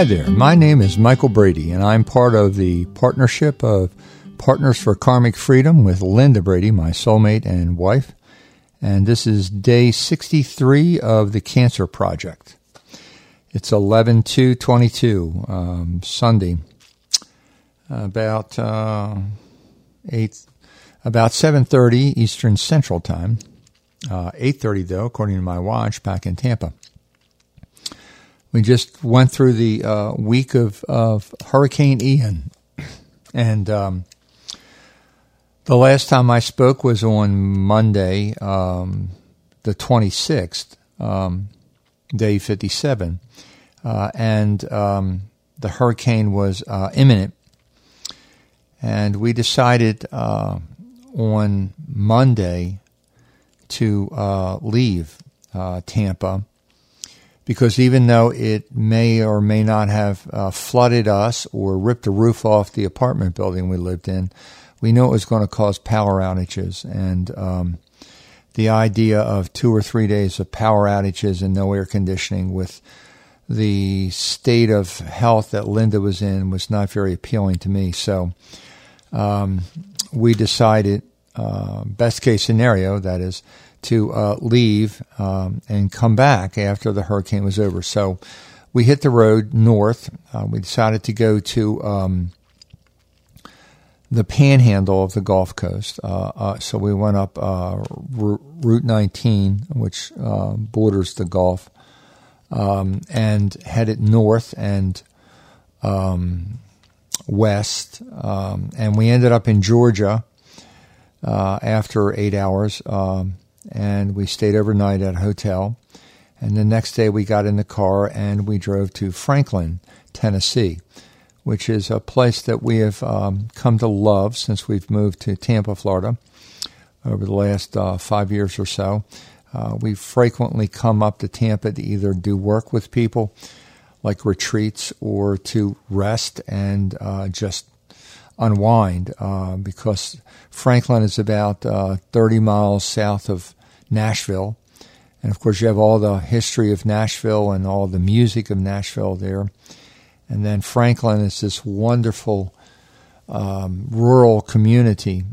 Hi there, my name is Michael Brady, and I'm part of the partnership of Partners for Karmic Freedom with Linda Brady, my soulmate and wife. And this is day 63 of the Cancer Project. It's 11 22, um, Sunday, about uh, 8, about 7.30 Eastern Central Time. Uh, 8.30, though, according to my watch, back in Tampa. We just went through the uh, week of, of Hurricane Ian. And um, the last time I spoke was on Monday, um, the 26th, um, day 57. Uh, and um, the hurricane was uh, imminent. And we decided uh, on Monday to uh, leave uh, Tampa because even though it may or may not have uh, flooded us or ripped the roof off the apartment building we lived in, we knew it was going to cause power outages. And um, the idea of two or three days of power outages and no air conditioning with the state of health that Linda was in was not very appealing to me. So um, we decided, uh, best case scenario, that is, to uh, leave um, and come back after the hurricane was over. So we hit the road north. Uh, we decided to go to um, the panhandle of the Gulf Coast. Uh, uh so we went up uh, Route 19, which uh, borders the Gulf, um, and headed north and um, west. Um, and we ended up in Georgia after eight hours. Um, and we stayed overnight at a hotel. And the next day we got in the car and we drove to Franklin, Tennessee, which is a place that we have um, come to love since we've moved to Tampa, Florida, over the last uh, five years or so. Uh, we frequently come up to Tampa to either do work with people, like retreats, or to rest and uh, just unwind uh, because Franklin is about uh, 30 miles south of Nashville. And of course, you have all the history of Nashville and all the music of Nashville there. And then Franklin is this wonderful um, rural community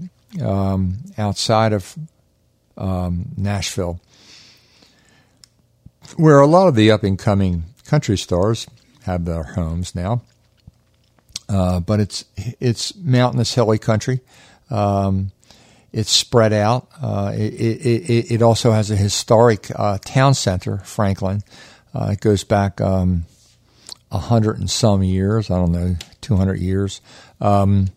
um, outside of um, Nashville, where a lot of the up and coming country stars have their homes now. Uh, but it's it's mountainous, hilly country. Um, it's spread out. Uh, it, it, it, also has a historic uh, town center, Franklin. Uh, it goes back um, a hundred and some years. I don't know, two hundred years. Um,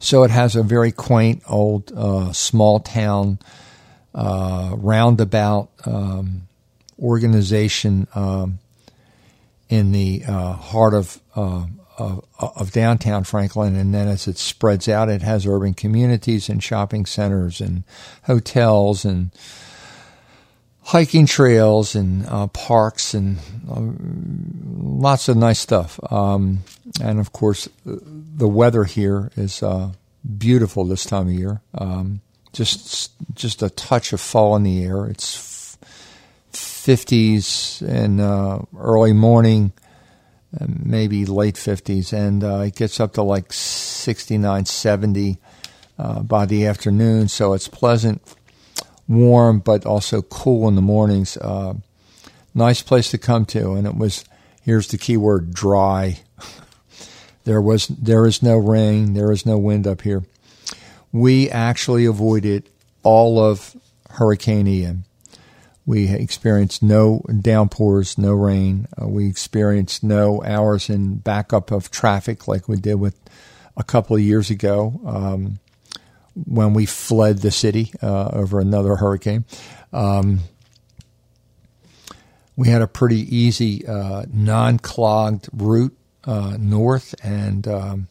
so it has a very quaint old uh, small town uh, roundabout um, organization um, in the heart of of, of, downtown Franklin, and then as it spreads out, it has urban communities and shopping centers and hotels and hiking trails and uh, parks and uh, lots of nice stuff. Um, and of course, the weather here is uh, beautiful this time of year. Um, just just a touch of fall in the air. It's 50s and uh, early morning maybe late 50s, and uh, it gets up to like 69, 70 uh, by the afternoon. So it's pleasant, warm, but also cool in the mornings. Uh, nice place to come to, and it was. Here's the key word: dry. there was there is no rain, there is no wind up here. We actually avoided all of Hurricane Ian. We experienced no downpours, no rain. Uh, we experienced no hours in backup of traffic like we did with a couple of years ago um, when we fled the city uh, over another hurricane. Um, we had a pretty easy, uh, non clogged route uh, north, and um,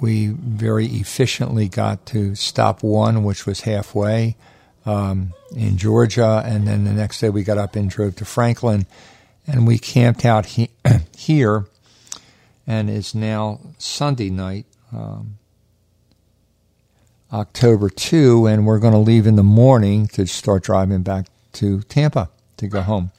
we very efficiently got to stop one, which was halfway um, in Georgia, and then the next day we got up and drove to Franklin, and we camped out he- here, and it's now Sunday night, um, October two, and we're going to leave in the morning to start driving back to Tampa to go home.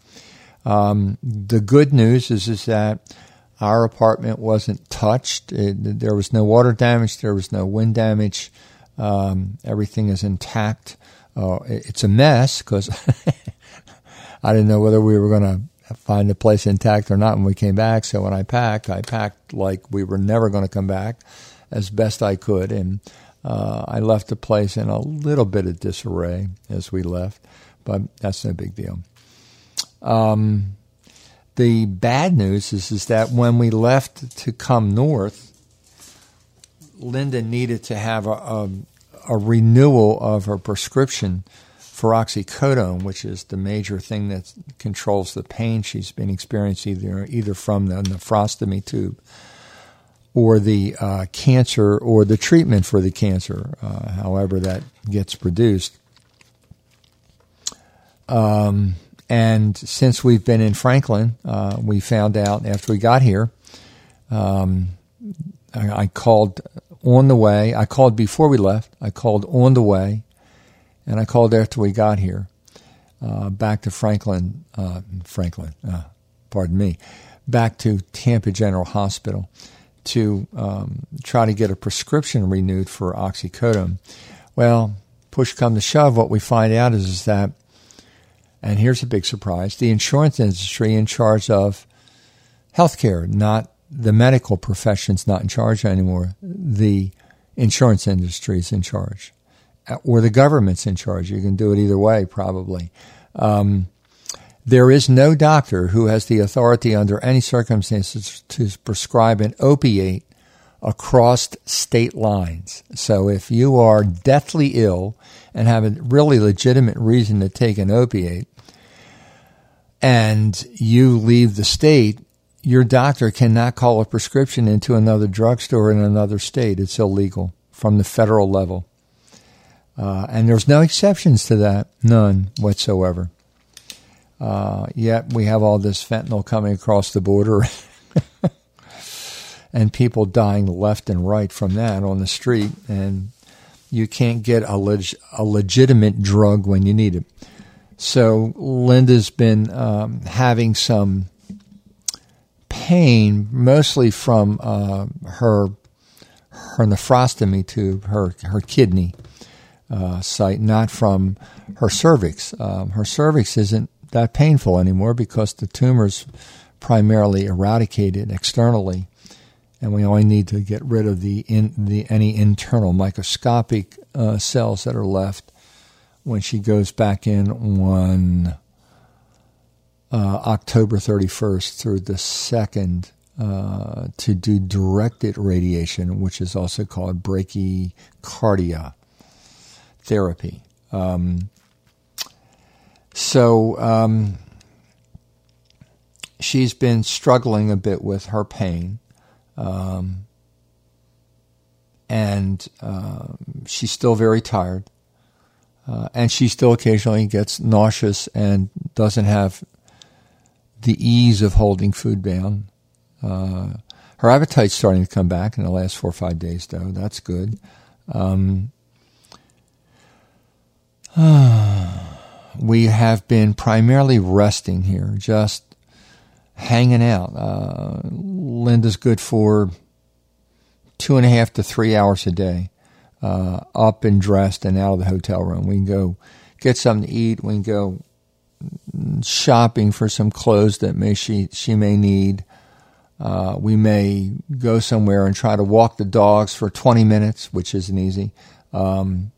Um, the good news is is that our apartment wasn't touched. It, there was no water damage. There was no wind damage. Um, everything is intact. Uh, it's a mess because I didn't know whether we were going to find the place intact or not when we came back. So when I packed, I packed like we were never going to come back as best I could. And uh, I left the place in a little bit of disarray as we left, but that's no big deal. Um, the bad news is, is that when we left to come north, Linda needed to have a, a, a renewal of her prescription for oxycodone, which is the major thing that controls the pain she's been experiencing either, either from the nephrostomy tube or the uh, cancer or the treatment for the cancer, uh, however that gets produced. Um, and since we've been in Franklin, uh, we found out after we got here. Um, I, I, called on the way. I called before we left. I called on the way, and I called after we got here, uh, back to Franklin. Uh, Franklin, uh, pardon me, back to Tampa General Hospital to um, try to get a prescription renewed for oxycodone. Well, push come to shove, what we find out is, is that, and here's a big surprise, the insurance industry in charge of healthcare, not the medical profession's not in charge anymore. The insurance industry is in charge, or the government's in charge. You can do it either way, probably. Um, there is no doctor who has the authority under any circumstances to prescribe an opiate across state lines. So if you are deathly ill and have a really legitimate reason to take an opiate and you leave the state, your doctor cannot call a prescription into another drugstore in another state. It's illegal from the federal level. Uh, and there's no exceptions to that, none whatsoever. Uh, yet we have all this fentanyl coming across the border and people dying left and right from that on the street. And you can't get a, leg- a legitimate drug when you need it. So Linda's been um, having some pain, mostly from uh, her her nephrostomy tube, her her kidney uh, site, not from her cervix. Um, her cervix isn't that painful anymore because the tumor's primarily eradicated externally, and we only need to get rid of the in, the any internal microscopic uh, cells that are left when she goes back in on uh, October 31st through the 2nd uh, to do directed radiation, which is also called brachycardia therapy. Um, so um, she's been struggling a bit with her pain. Um, and uh, she's still very tired. Uh, and she still occasionally gets nauseous and doesn't have the ease of holding food down. Uh, her appetite's starting to come back in the last four or five days, though. That's good. Um, we have been primarily resting here, just hanging out. Uh, Linda's good for two and a half to three hours a day, uh, up and dressed and out of the hotel room. We can go get something to eat. We can go shopping for some clothes that may she she may need. Uh, we may go somewhere and try to walk the dogs for 20 minutes, which isn't easy. Um,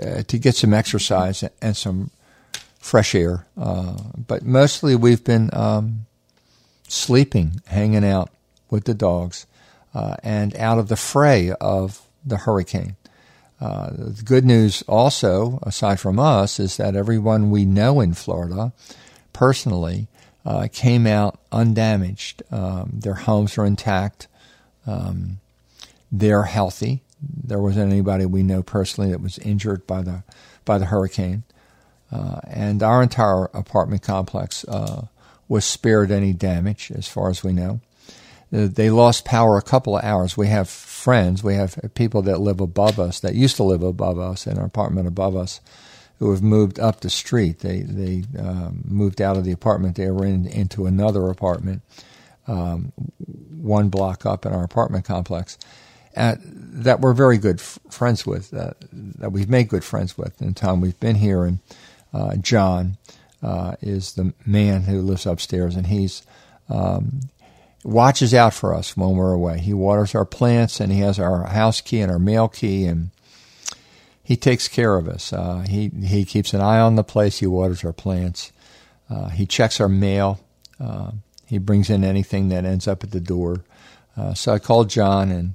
uh, to get some exercise and some fresh air. Uh, but mostly we've been um, sleeping, hanging out with the dogs, uh, and out of the fray of the hurricane. Uh, the good news, also, aside from us, is that everyone we know in Florida, personally, uh, came out undamaged. Um, their homes are intact. Um, they're healthy. There wasn't anybody we know personally that was injured by the by the hurricane, uh, and our entire apartment complex uh, was spared any damage, as far as we know. They lost power a couple of hours. We have friends, we have people that live above us, that used to live above us in our apartment above us, who have moved up the street. They they um, moved out of the apartment they were in into another apartment, um, one block up in our apartment complex, at, that we're very good f- friends with. Uh, that we've made good friends with in time we've been here. And uh, John uh, is the man who lives upstairs, and he's um, watches out for us when we're away. He waters our plants, and he has our house key and our mail key, and he takes care of us. Uh, he he keeps an eye on the place. He waters our plants. Uh, he checks our mail. Uh, he brings in anything that ends up at the door. Uh, so I called John, and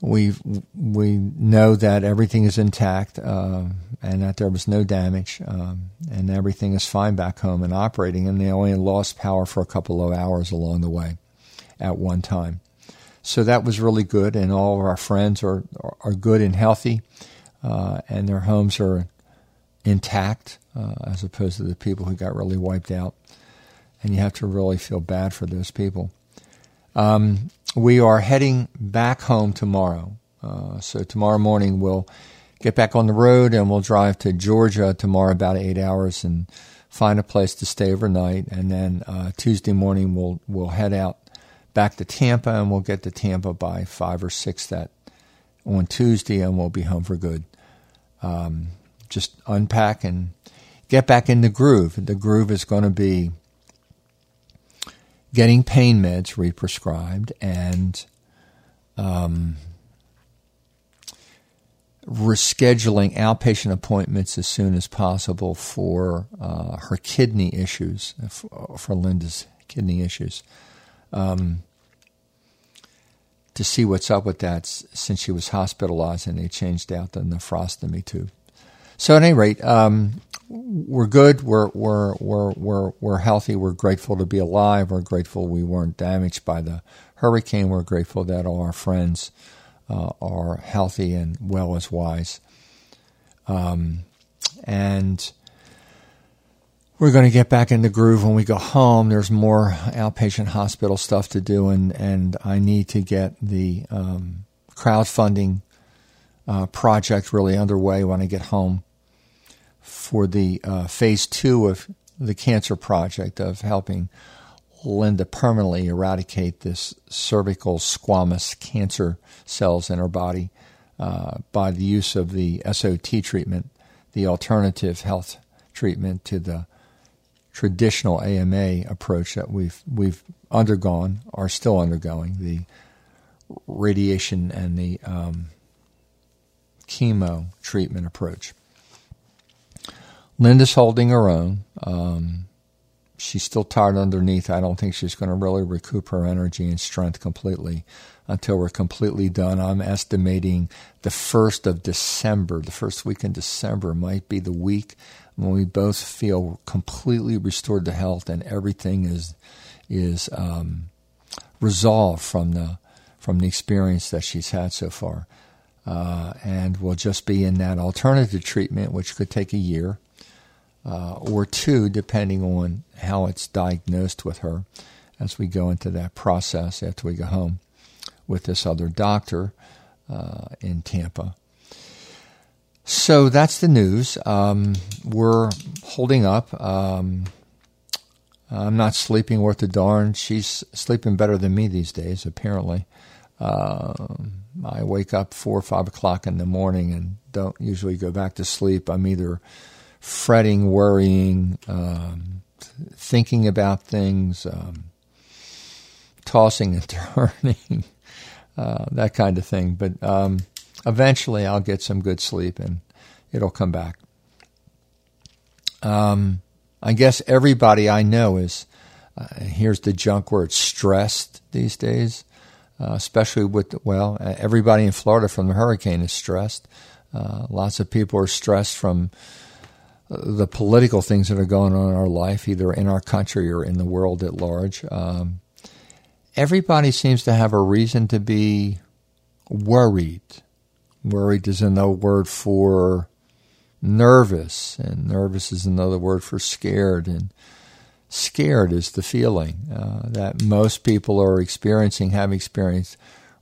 we we know that everything is intact uh, and that there was no damage, um, and everything is fine back home and operating. And they only lost power for a couple of hours along the way, at one time. So that was really good, and all of our friends are are good and healthy uh, and their homes are intact uh, as opposed to the people who got really wiped out. And you have to really feel bad for those people. Um, we are heading back home tomorrow. Uh, so tomorrow morning we'll get back on the road and we'll drive to Georgia tomorrow about eight hours and find a place to stay overnight. And then uh, Tuesday morning we'll we'll head out back to Tampa and we'll get to Tampa by five or six that on Tuesday and we'll be home for good um, just unpack and get back in the groove. The groove is going to be getting pain meds represcribed and um, rescheduling outpatient appointments as soon as possible for uh, her kidney issues, for Linda's kidney issues. Um, to see what's up with that since she was hospitalized and they changed out the nephrostomy tube. So at any rate, um, we're good. We're, we're, we're, we're, we're healthy. We're grateful to be alive. We're grateful we weren't damaged by the hurricane. We're grateful that all our friends uh, are healthy and well as wise. Um, and we're going to get back in the groove when we go home. There's more outpatient hospital stuff to do, and, and I need to get the um, crowdfunding uh, project really underway when I get home for the uh, phase two of the cancer project of helping Linda permanently eradicate this cervical squamous cancer cells in her body uh, by the use of the SOT treatment, the alternative health treatment to the traditional AMA approach that we've we've undergone, are still undergoing the radiation and the um, chemo treatment approach. Linda's holding her own. Um, she's still tired underneath. I don't think she's going to really recoup her energy and strength completely until we're completely done. I'm estimating the first of December, the first week in December, might be the week when we both feel completely restored to health and everything is is um, resolved from the from the experience that she's had so far, uh, and we'll just be in that alternative treatment, which could take a year uh, or two, depending on how it's diagnosed with her, as we go into that process after we go home with this other doctor uh, in Tampa. So that's the news. Um, we're holding up. Um, I'm not sleeping worth a darn. She's sleeping better than me these days, apparently. Uh, I wake up four or five o'clock in the morning and don't usually go back to sleep. I'm either fretting, worrying, um, thinking about things, um, tossing and turning, uh, that kind of thing. But um, eventually I'll get some good sleep and it'll come back. Um, I guess everybody I know is, uh, here's the junk word, stressed these days, uh, especially with, well, everybody in Florida from the hurricane is stressed. Uh, lots of people are stressed from the political things that are going on in our life, either in our country or in the world at large. Um, everybody seems to have a reason to be worried. Worried is another word for nervous, and nervous is another word for scared. And scared is the feeling uh, that most people are experiencing, have experienced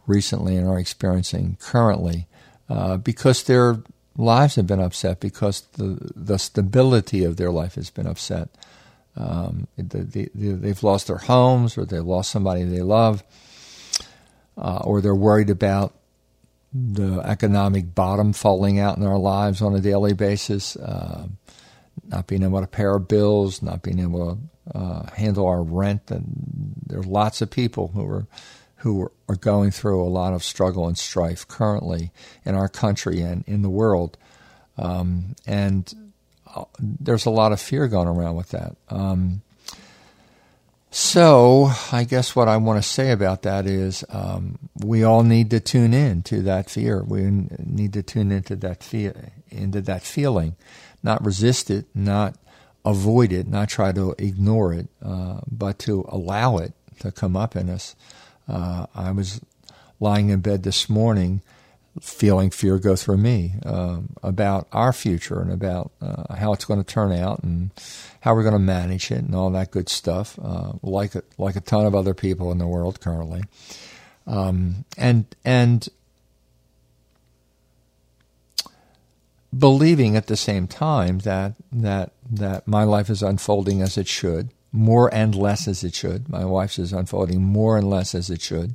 recently, and are experiencing currently, uh, because they're lives have been upset because the the stability of their life has been upset. Um, the, the, the, they've lost their homes, or they've lost somebody they love, uh, or they're worried about the economic bottom falling out in our lives on a daily basis, uh, not being able to pay our bills, not being able to uh, handle our rent. And there are lots of people who are who are going through a lot of struggle and strife currently in our country and in the world. Um, and uh, there's a lot of fear going around with that. Um, so, I guess what I want to say about that is um, we all need to tune in to that fear. We need to tune into that fear, into that feeling, not resist it, not avoid it, not try to ignore it, uh, but to allow it to come up in us. Uh, I was lying in bed this morning feeling fear go through me um, about our future and about uh, how it's going to turn out and how we're going to manage it and all that good stuff, uh, like a, like a ton of other people in the world currently, um, and and believing at the same time that that that my life is unfolding as it should, more and less as it should. My wife's is unfolding more and less as it should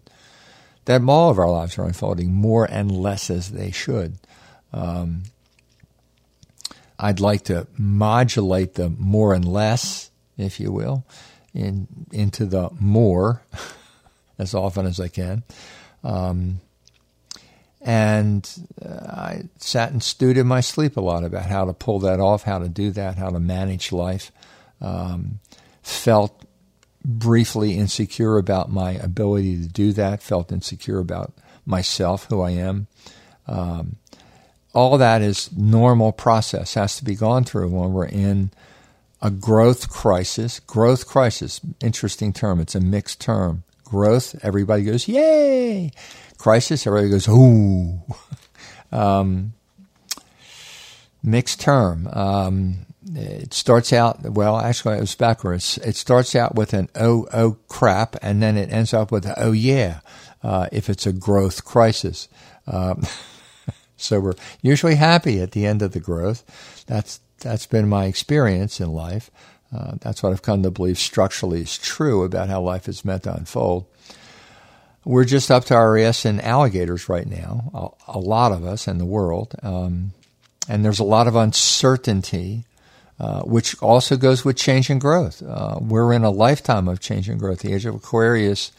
that all of our lives are unfolding more and less as they should. Um, I'd like to modulate the more and less, if you will, in into the more as often as I can. Um, and uh, I sat and stewed in my sleep a lot about how to pull that off, how to do that, how to manage life. Um, felt briefly insecure about my ability to do that, felt insecure about myself, who I am. Um, all that is normal process, has to be gone through when we're in a growth crisis. Growth crisis, interesting term. It's a mixed term. Growth, everybody goes, yay! Crisis, everybody goes, ooh. um, mixed term. Um, it starts out well actually it was backwards. It starts out with an oh oh crap and then it ends up with oh yeah uh, if it's a growth crisis. Um, so we're usually happy at the end of the growth. That's that's been my experience in life. Uh, that's what I've come to believe structurally is true about how life is meant to unfold. We're just up to our ass in alligators right now a, a lot of us in the world. Um, and there's a lot of uncertainty uh, which also goes with change and growth. Uh, we're in a lifetime of change and growth. The age of Aquarius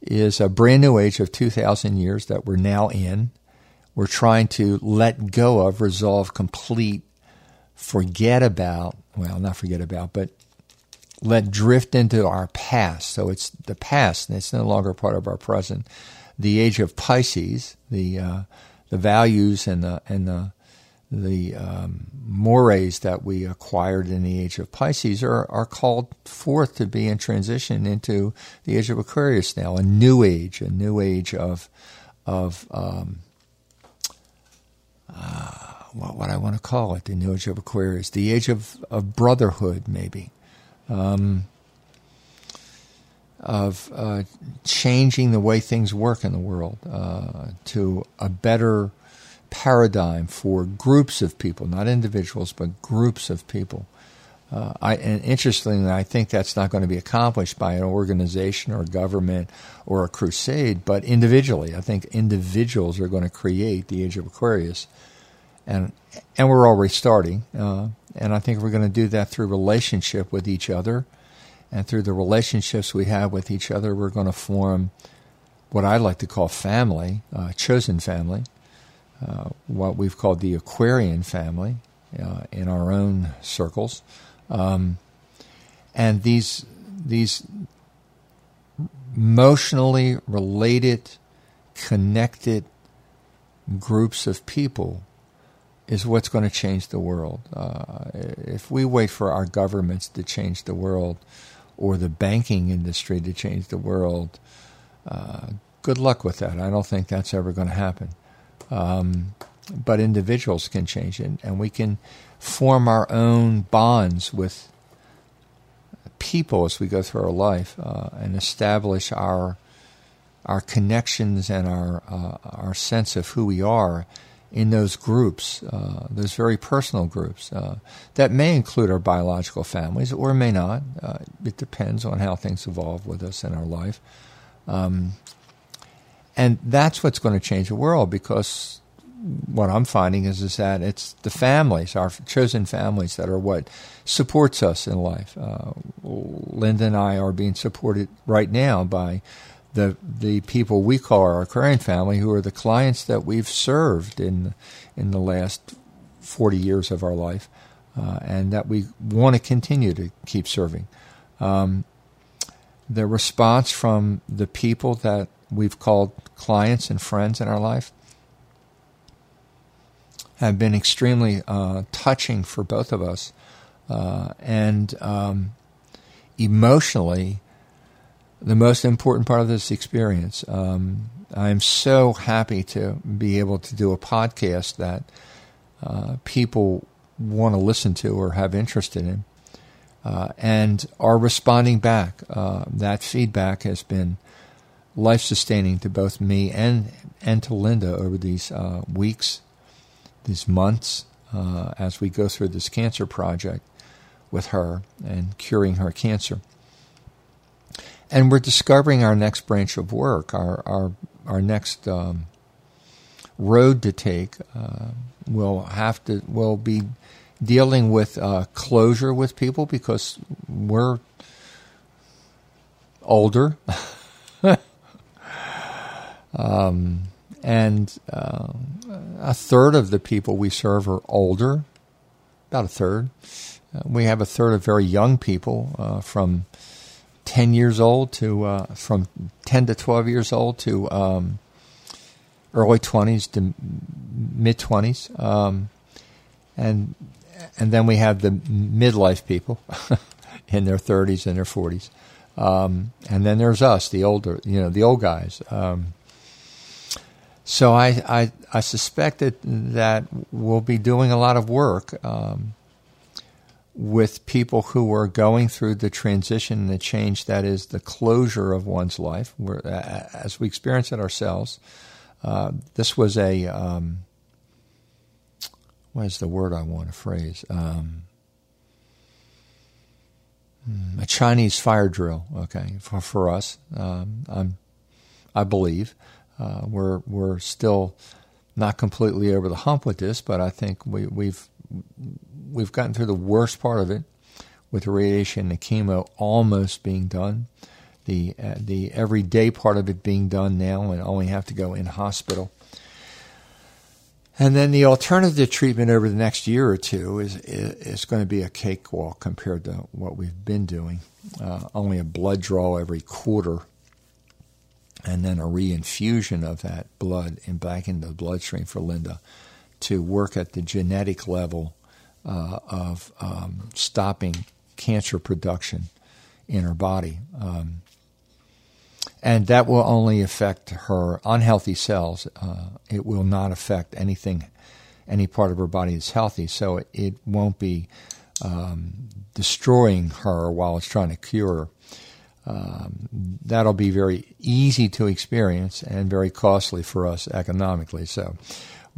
is a brand new age of 2,000 years that we're now in. We're trying to let go of, resolve, complete, forget about, well, not forget about, but let drift into our past. So it's the past, and it's no longer part of our present. The age of Pisces, the uh, the values and the and the the um, mores that we acquired in the age of Pisces are, are called forth to be in transition into the age of Aquarius now, a new age, a new age of of um, uh, what what I want to call it, the new age of Aquarius, the age of, of brotherhood, maybe. Um, of uh, changing the way things work in the world uh, to a better paradigm for groups of people, not individuals, but groups of people. Uh, I, and interestingly, I think that's not going to be accomplished by an organization or a government or a crusade, but individually. I think individuals are going to create the age of Aquarius, and and we're already starting. Uh, and I think we're going to do that through relationship with each other, and through the relationships we have with each other, we're going to form what I like to call family, uh, chosen family, uh, what we've called the Aquarian family uh, in our own circles, um, and these these emotionally related, connected groups of people is what's going to change the world. Uh, if we wait for our governments to change the world or the banking industry to change the world, uh, good luck with that. I don't think that's ever going to happen. Um, but individuals can change it, and we can form our own bonds with people as we go through our life uh, and establish our our connections and our uh, our sense of who we are in those groups, uh, those very personal groups. Uh, that may include our biological families or may not. Uh, it depends on how things evolve with us in our life. Um, and that's what's going to change the world because what I'm finding is, is that it's the families, our chosen families, that are what supports us in life. Uh, Linda and I are being supported right now by the the people we call our current family, who are the clients that we've served in in the last forty years of our life, uh, and that we want to continue to keep serving. Um, the response from the people that we've called clients and friends in our life have been extremely uh, touching for both of us, uh, and um, emotionally the most important part of this experience. Um, I'm so happy to be able to do a podcast that uh, people want to listen to or have interest in, uh, and are responding back. Uh, that feedback has been life sustaining to both me and and to Linda over these uh, weeks, these months, uh, as we go through this cancer project with her and curing her cancer and we're discovering our next branch of work, our our our next um, road to take. Uh, we'll have to we'll be dealing with uh, closure with people because we're older. um, and uh, a third of the people we serve are older, about a third. Uh, we have a third of very young people uh, from 10 years old to uh, from 10 to 12 years old to um, early 20s to mid 20s um, and and then we have the midlife people in their 30s and their 40s um, and then there's us the older you know the old guys. Um, so I, I, I suspect that, that we'll be doing a lot of work um, with people who are going through the transition and the change that is the closure of one's life, Where, uh, as we experience it ourselves. Uh, this was a um, what is the word I want to phrase? Um, hmm, a Chinese fire drill. Okay, for for us, um, i believe uh, we're we're still not completely over the hump with this, but I think we, we've we've gotten through the worst part of it with the radiation and the chemo almost being done. The uh, the everyday part of it being done now, and only have to go in hospital. And then the alternative treatment over the next year or two is is, going to be a cakewalk compared to what we've been doing. Uh, only a blood draw every quarter, and then a reinfusion of that blood and back into the bloodstream for Linda to work at the genetic level uh, of um, stopping cancer production in her body. Um, and that will only affect her unhealthy cells. Uh, it will not affect anything, any part of her body that's healthy. So it, it won't be um, destroying her while it's trying to cure her. Um, that'll be very easy to experience and very costly for us economically. So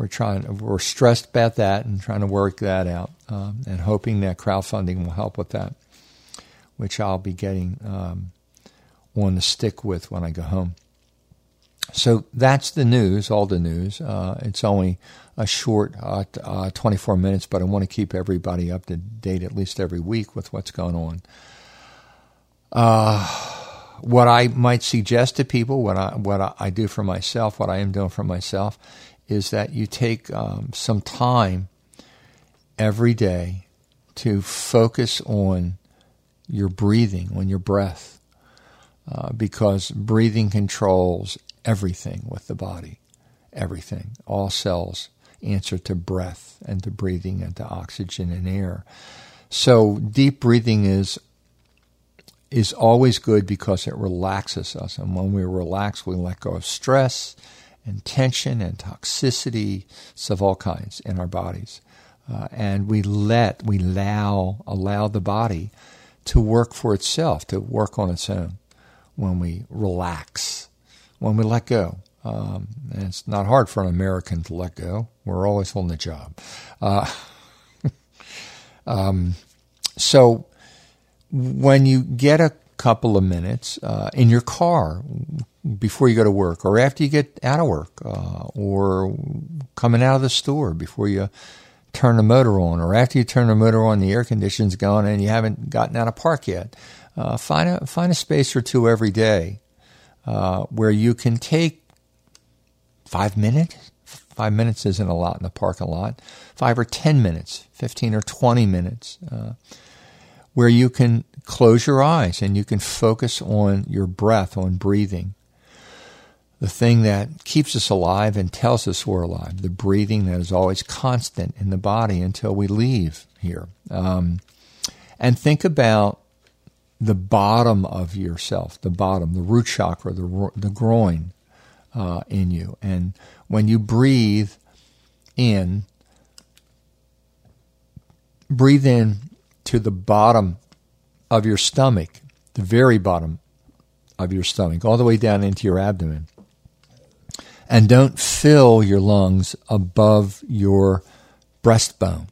we're trying we're stressed about that and trying to work that out um, and hoping that crowdfunding will help with that which i'll be getting um, on the stick with when i go home. So that's the news all the news. Uh, it's only a short uh, uh, 24 minutes but i want to keep everybody up to date at least every week with what's going on uh, what I might suggest to people, what I what I do for myself, what I am doing for myself, is that you take um, some time every day to focus on your breathing, on your breath, uh, because breathing controls everything with the body, everything. All cells answer to breath and to breathing and to oxygen and air. So deep breathing is is always good because it relaxes us, and when we relax, we let go of stress and tension and toxicity of all kinds in our bodies. Uh, and we let, we allow, allow the body to work for itself, to work on its own when we relax, when we let go. Um, and it's not hard for an American to let go. We're always on the job. Uh, um, so when you get a couple of minutes uh, in your car before you go to work, or after you get out of work, uh, or coming out of the store before you turn the motor on, or after you turn the motor on, the air conditioning's going, and you haven't gotten out of park yet. Uh, find a find a space or two every day uh, where you can take five minutes. Five minutes isn't a lot in the parking lot. Five or ten minutes, fifteen or twenty minutes, uh, where you can close your eyes and you can focus on your breath, on breathing. The thing that keeps us alive and tells us we're alive, the breathing that is always constant in the body until we leave here. Um, and think about the bottom of yourself, the bottom, the root chakra, the, the groin uh, in you. And when you breathe in, breathe in to the bottom of your stomach, the very bottom of your stomach, all the way down into your abdomen. And don't fill your lungs above your breastbone,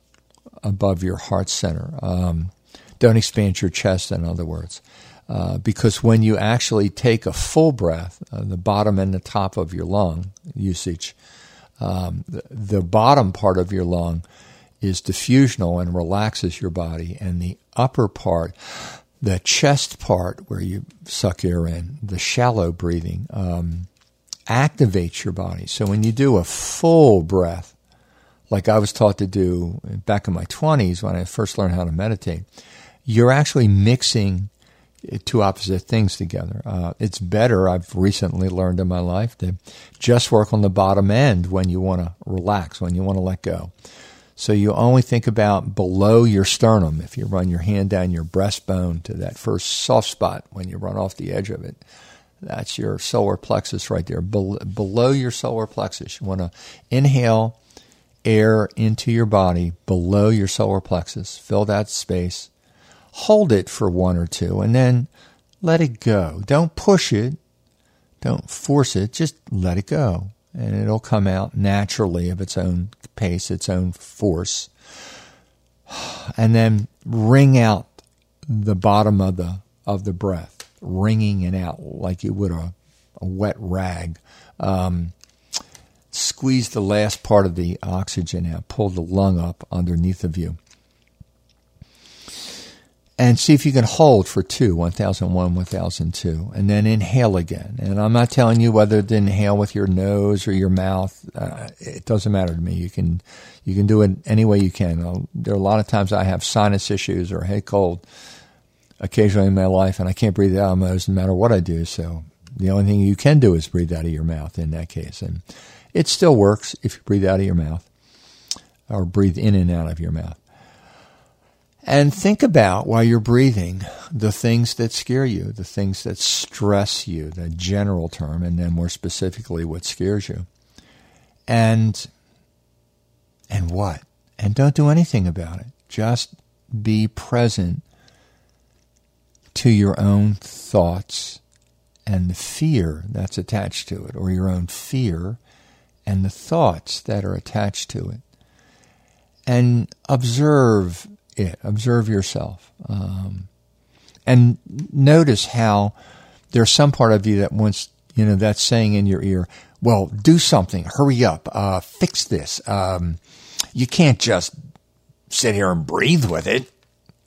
above your heart center. Um, don't expand your chest, in other words. Uh, because when you actually take a full breath, uh, the bottom and the top of your lung usage, um, the, the, bottom part of your lung is diffusional and relaxes your body, and the upper part, the chest part where you suck air in, the shallow breathing, um, activates your body. So when you do a full breath, like I was taught to do back in my 20s when I first learned how to meditate, you're actually mixing two opposite things together. Uh, it's better, I've recently learned in my life, to just work on the bottom end when you want to relax, when you want to let go. So you only think about below your sternum. If you run your hand down your breastbone to that first soft spot when you run off the edge of it, that's your solar plexus right there. Be- below your solar plexus, you want to inhale air into your body below your solar plexus. Fill that space hold it for one or two, and then let it go. Don't push it. Don't force it. Just let it go. And it'll come out naturally of its own pace, its own force. And then wring out the bottom of the of the breath, wringing it out like you would a, a wet rag. Um, squeeze the last part of the oxygen out. Pull the lung up underneath of you and see if you can hold for two, 1001, 1002, and then inhale again. And I'm not telling you whether to inhale with your nose or your mouth. Uh, it doesn't matter to me. You can, you can do it any way you can. I'll, there are a lot of times I have sinus issues or a head cold occasionally in my life, and I can't breathe out of my nose no matter what I do. So the only thing you can do is breathe out of your mouth in that case. And it still works if you breathe out of your mouth or breathe in and out of your mouth. And think about while you're breathing the things that scare you, the things that stress you, the general term, and then more specifically what scares you. And and what? And don't do anything about it. Just be present to your own thoughts and the fear that's attached to it, or your own fear and the thoughts that are attached to it. And observe it. Observe yourself. Um, and notice how there's some part of you that wants, you know, that's saying in your ear, well, do something, hurry up, uh, fix this. Um, you can't just sit here and breathe with it.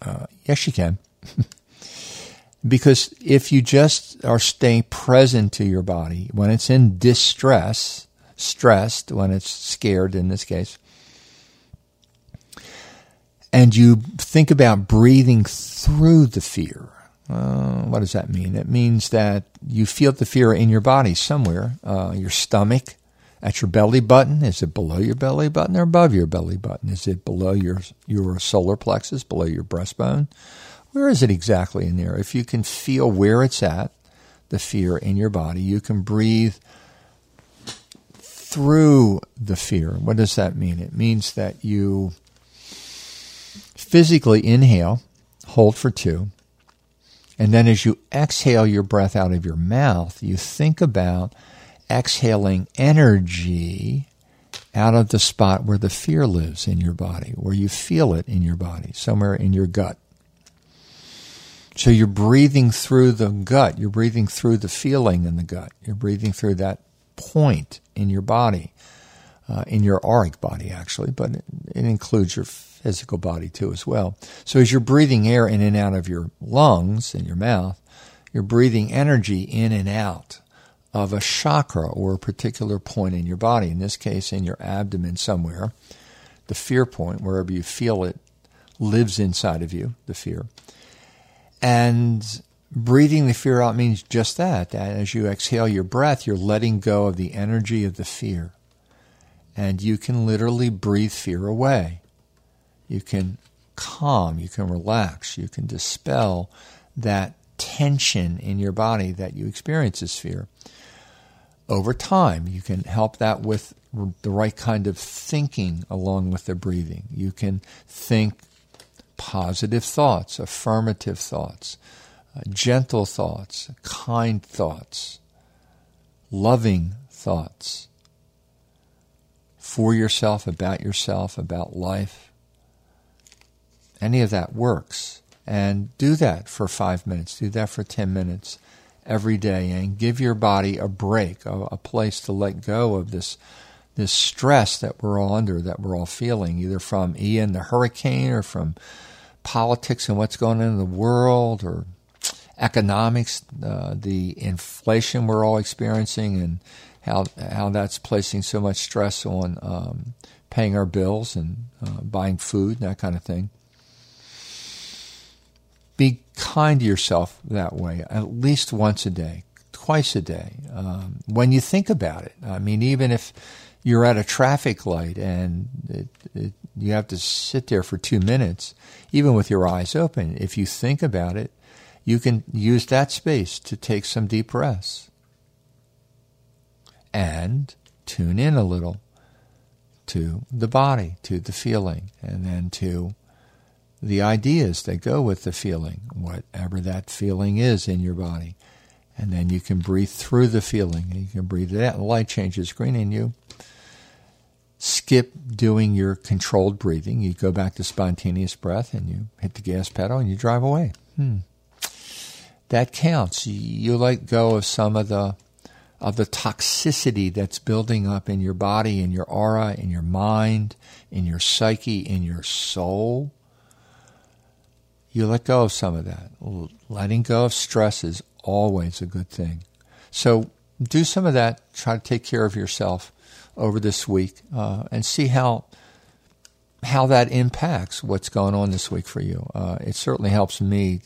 Uh, yes, you can. because if you just are staying present to your body when it's in distress, stressed, when it's scared in this case, and you think about breathing through the fear. Uh, what does that mean? It means that you feel the fear in your body somewhere, uh, your stomach, at your belly button. Is it below your belly button or above your belly button? Is it below your your solar plexus, below your breastbone? Where is it exactly in there? If you can feel where it's at, the fear in your body, you can breathe through the fear. What does that mean? It means that you physically inhale, hold for two, and then as you exhale your breath out of your mouth, you think about exhaling energy out of the spot where the fear lives in your body, where you feel it in your body, somewhere in your gut. So you're breathing through the gut. You're breathing through the feeling in the gut. You're breathing through that point in your body, uh, in your auric body, actually, but it, it includes your physical body too, as well. So as you're breathing air in and out of your lungs and your mouth, you're breathing energy in and out of a chakra or a particular point in your body. In this case, in your abdomen somewhere. The fear point, wherever you feel it, lives inside of you, the fear. And breathing the fear out means just that. that. As you exhale your breath, you're letting go of the energy of the fear. And you can literally breathe fear away. You can calm, you can relax, you can dispel that tension in your body that you experience as fear. Over time, you can help that with the right kind of thinking along with the breathing. You can think positive thoughts, affirmative thoughts, uh, gentle thoughts, kind thoughts, loving thoughts for yourself, about yourself, about life. Any of that works. And do that for five minutes, do that for 10 minutes every day, and give your body a break, a, a place to let go of this this stress that we're all under, that we're all feeling, either from Ian the hurricane or from politics and what's going on in the world or economics, uh, the inflation we're all experiencing, and how how that's placing so much stress on um, paying our bills and uh, buying food, and that kind of thing. Be kind to yourself that way, at least once a day, twice a day. Um, when you think about it, I mean, even if you're at a traffic light and it, it, you have to sit there for two minutes, even with your eyes open, if you think about it, you can use that space to take some deep breaths and tune in a little to the body, to the feeling, and then to the ideas that go with the feeling, whatever that feeling is in your body. And then you can breathe through the feeling. You can breathe that. The light changes green in you skip doing your controlled breathing. You go back to spontaneous breath and you hit the gas pedal and you drive away. Hmm. That counts. You let go of some of the of the toxicity that's building up in your body, in your aura, in your mind, in your psyche, in your soul. You let go of some of that. Letting go of stress is always a good thing. So do some of that. Try to take care of yourself over this week uh, and see how how that impacts what's going on this week for you. Uh, it certainly helps me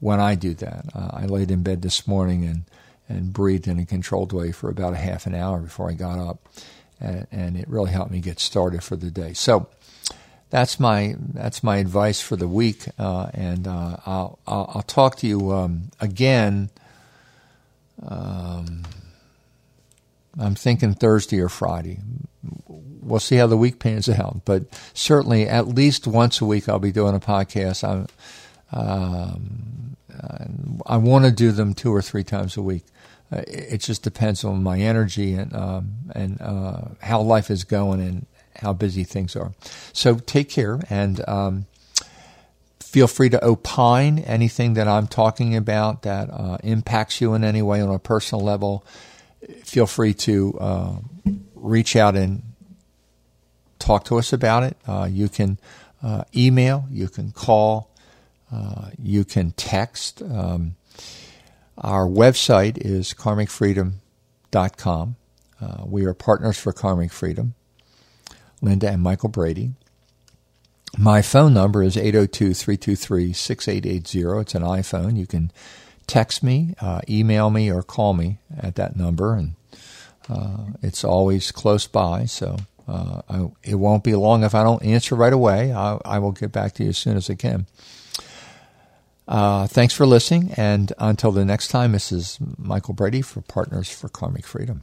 when I do that. Uh, I laid in bed this morning and and breathed in a controlled way for about a half an hour before I got up, and, and it really helped me get started for the day. So that's my that's my advice for the week, uh, and uh, I'll, I'll, I'll talk to you um, again. Um, I'm thinking Thursday or Friday. We'll see how the week pans out, but certainly at least once a week I'll be doing a podcast. I'm, um, I want to do them two or three times a week. Uh, it just depends on my energy and um, and uh, how life is going and how busy things are. So take care and um, feel free to opine anything that I'm talking about that uh, impacts you in any way on a personal level feel free to uh, reach out and talk to us about it. Uh, you can email, you can call, you can text. Um, our website is karmicfreedom.com. Uh, we are partners for Karmic Freedom, Linda and Michael Brady. My phone number is 802 323 6880. It's an iPhone. You can text me, uh, email me, or call me at that number, and uh, it's always close by. So uh, I, it won't be long if I don't answer right away. I, I will get back to you as soon as I can. Uh, thanks for listening, and until the next time, this is Michael Brady for Partners for Karmic Freedom.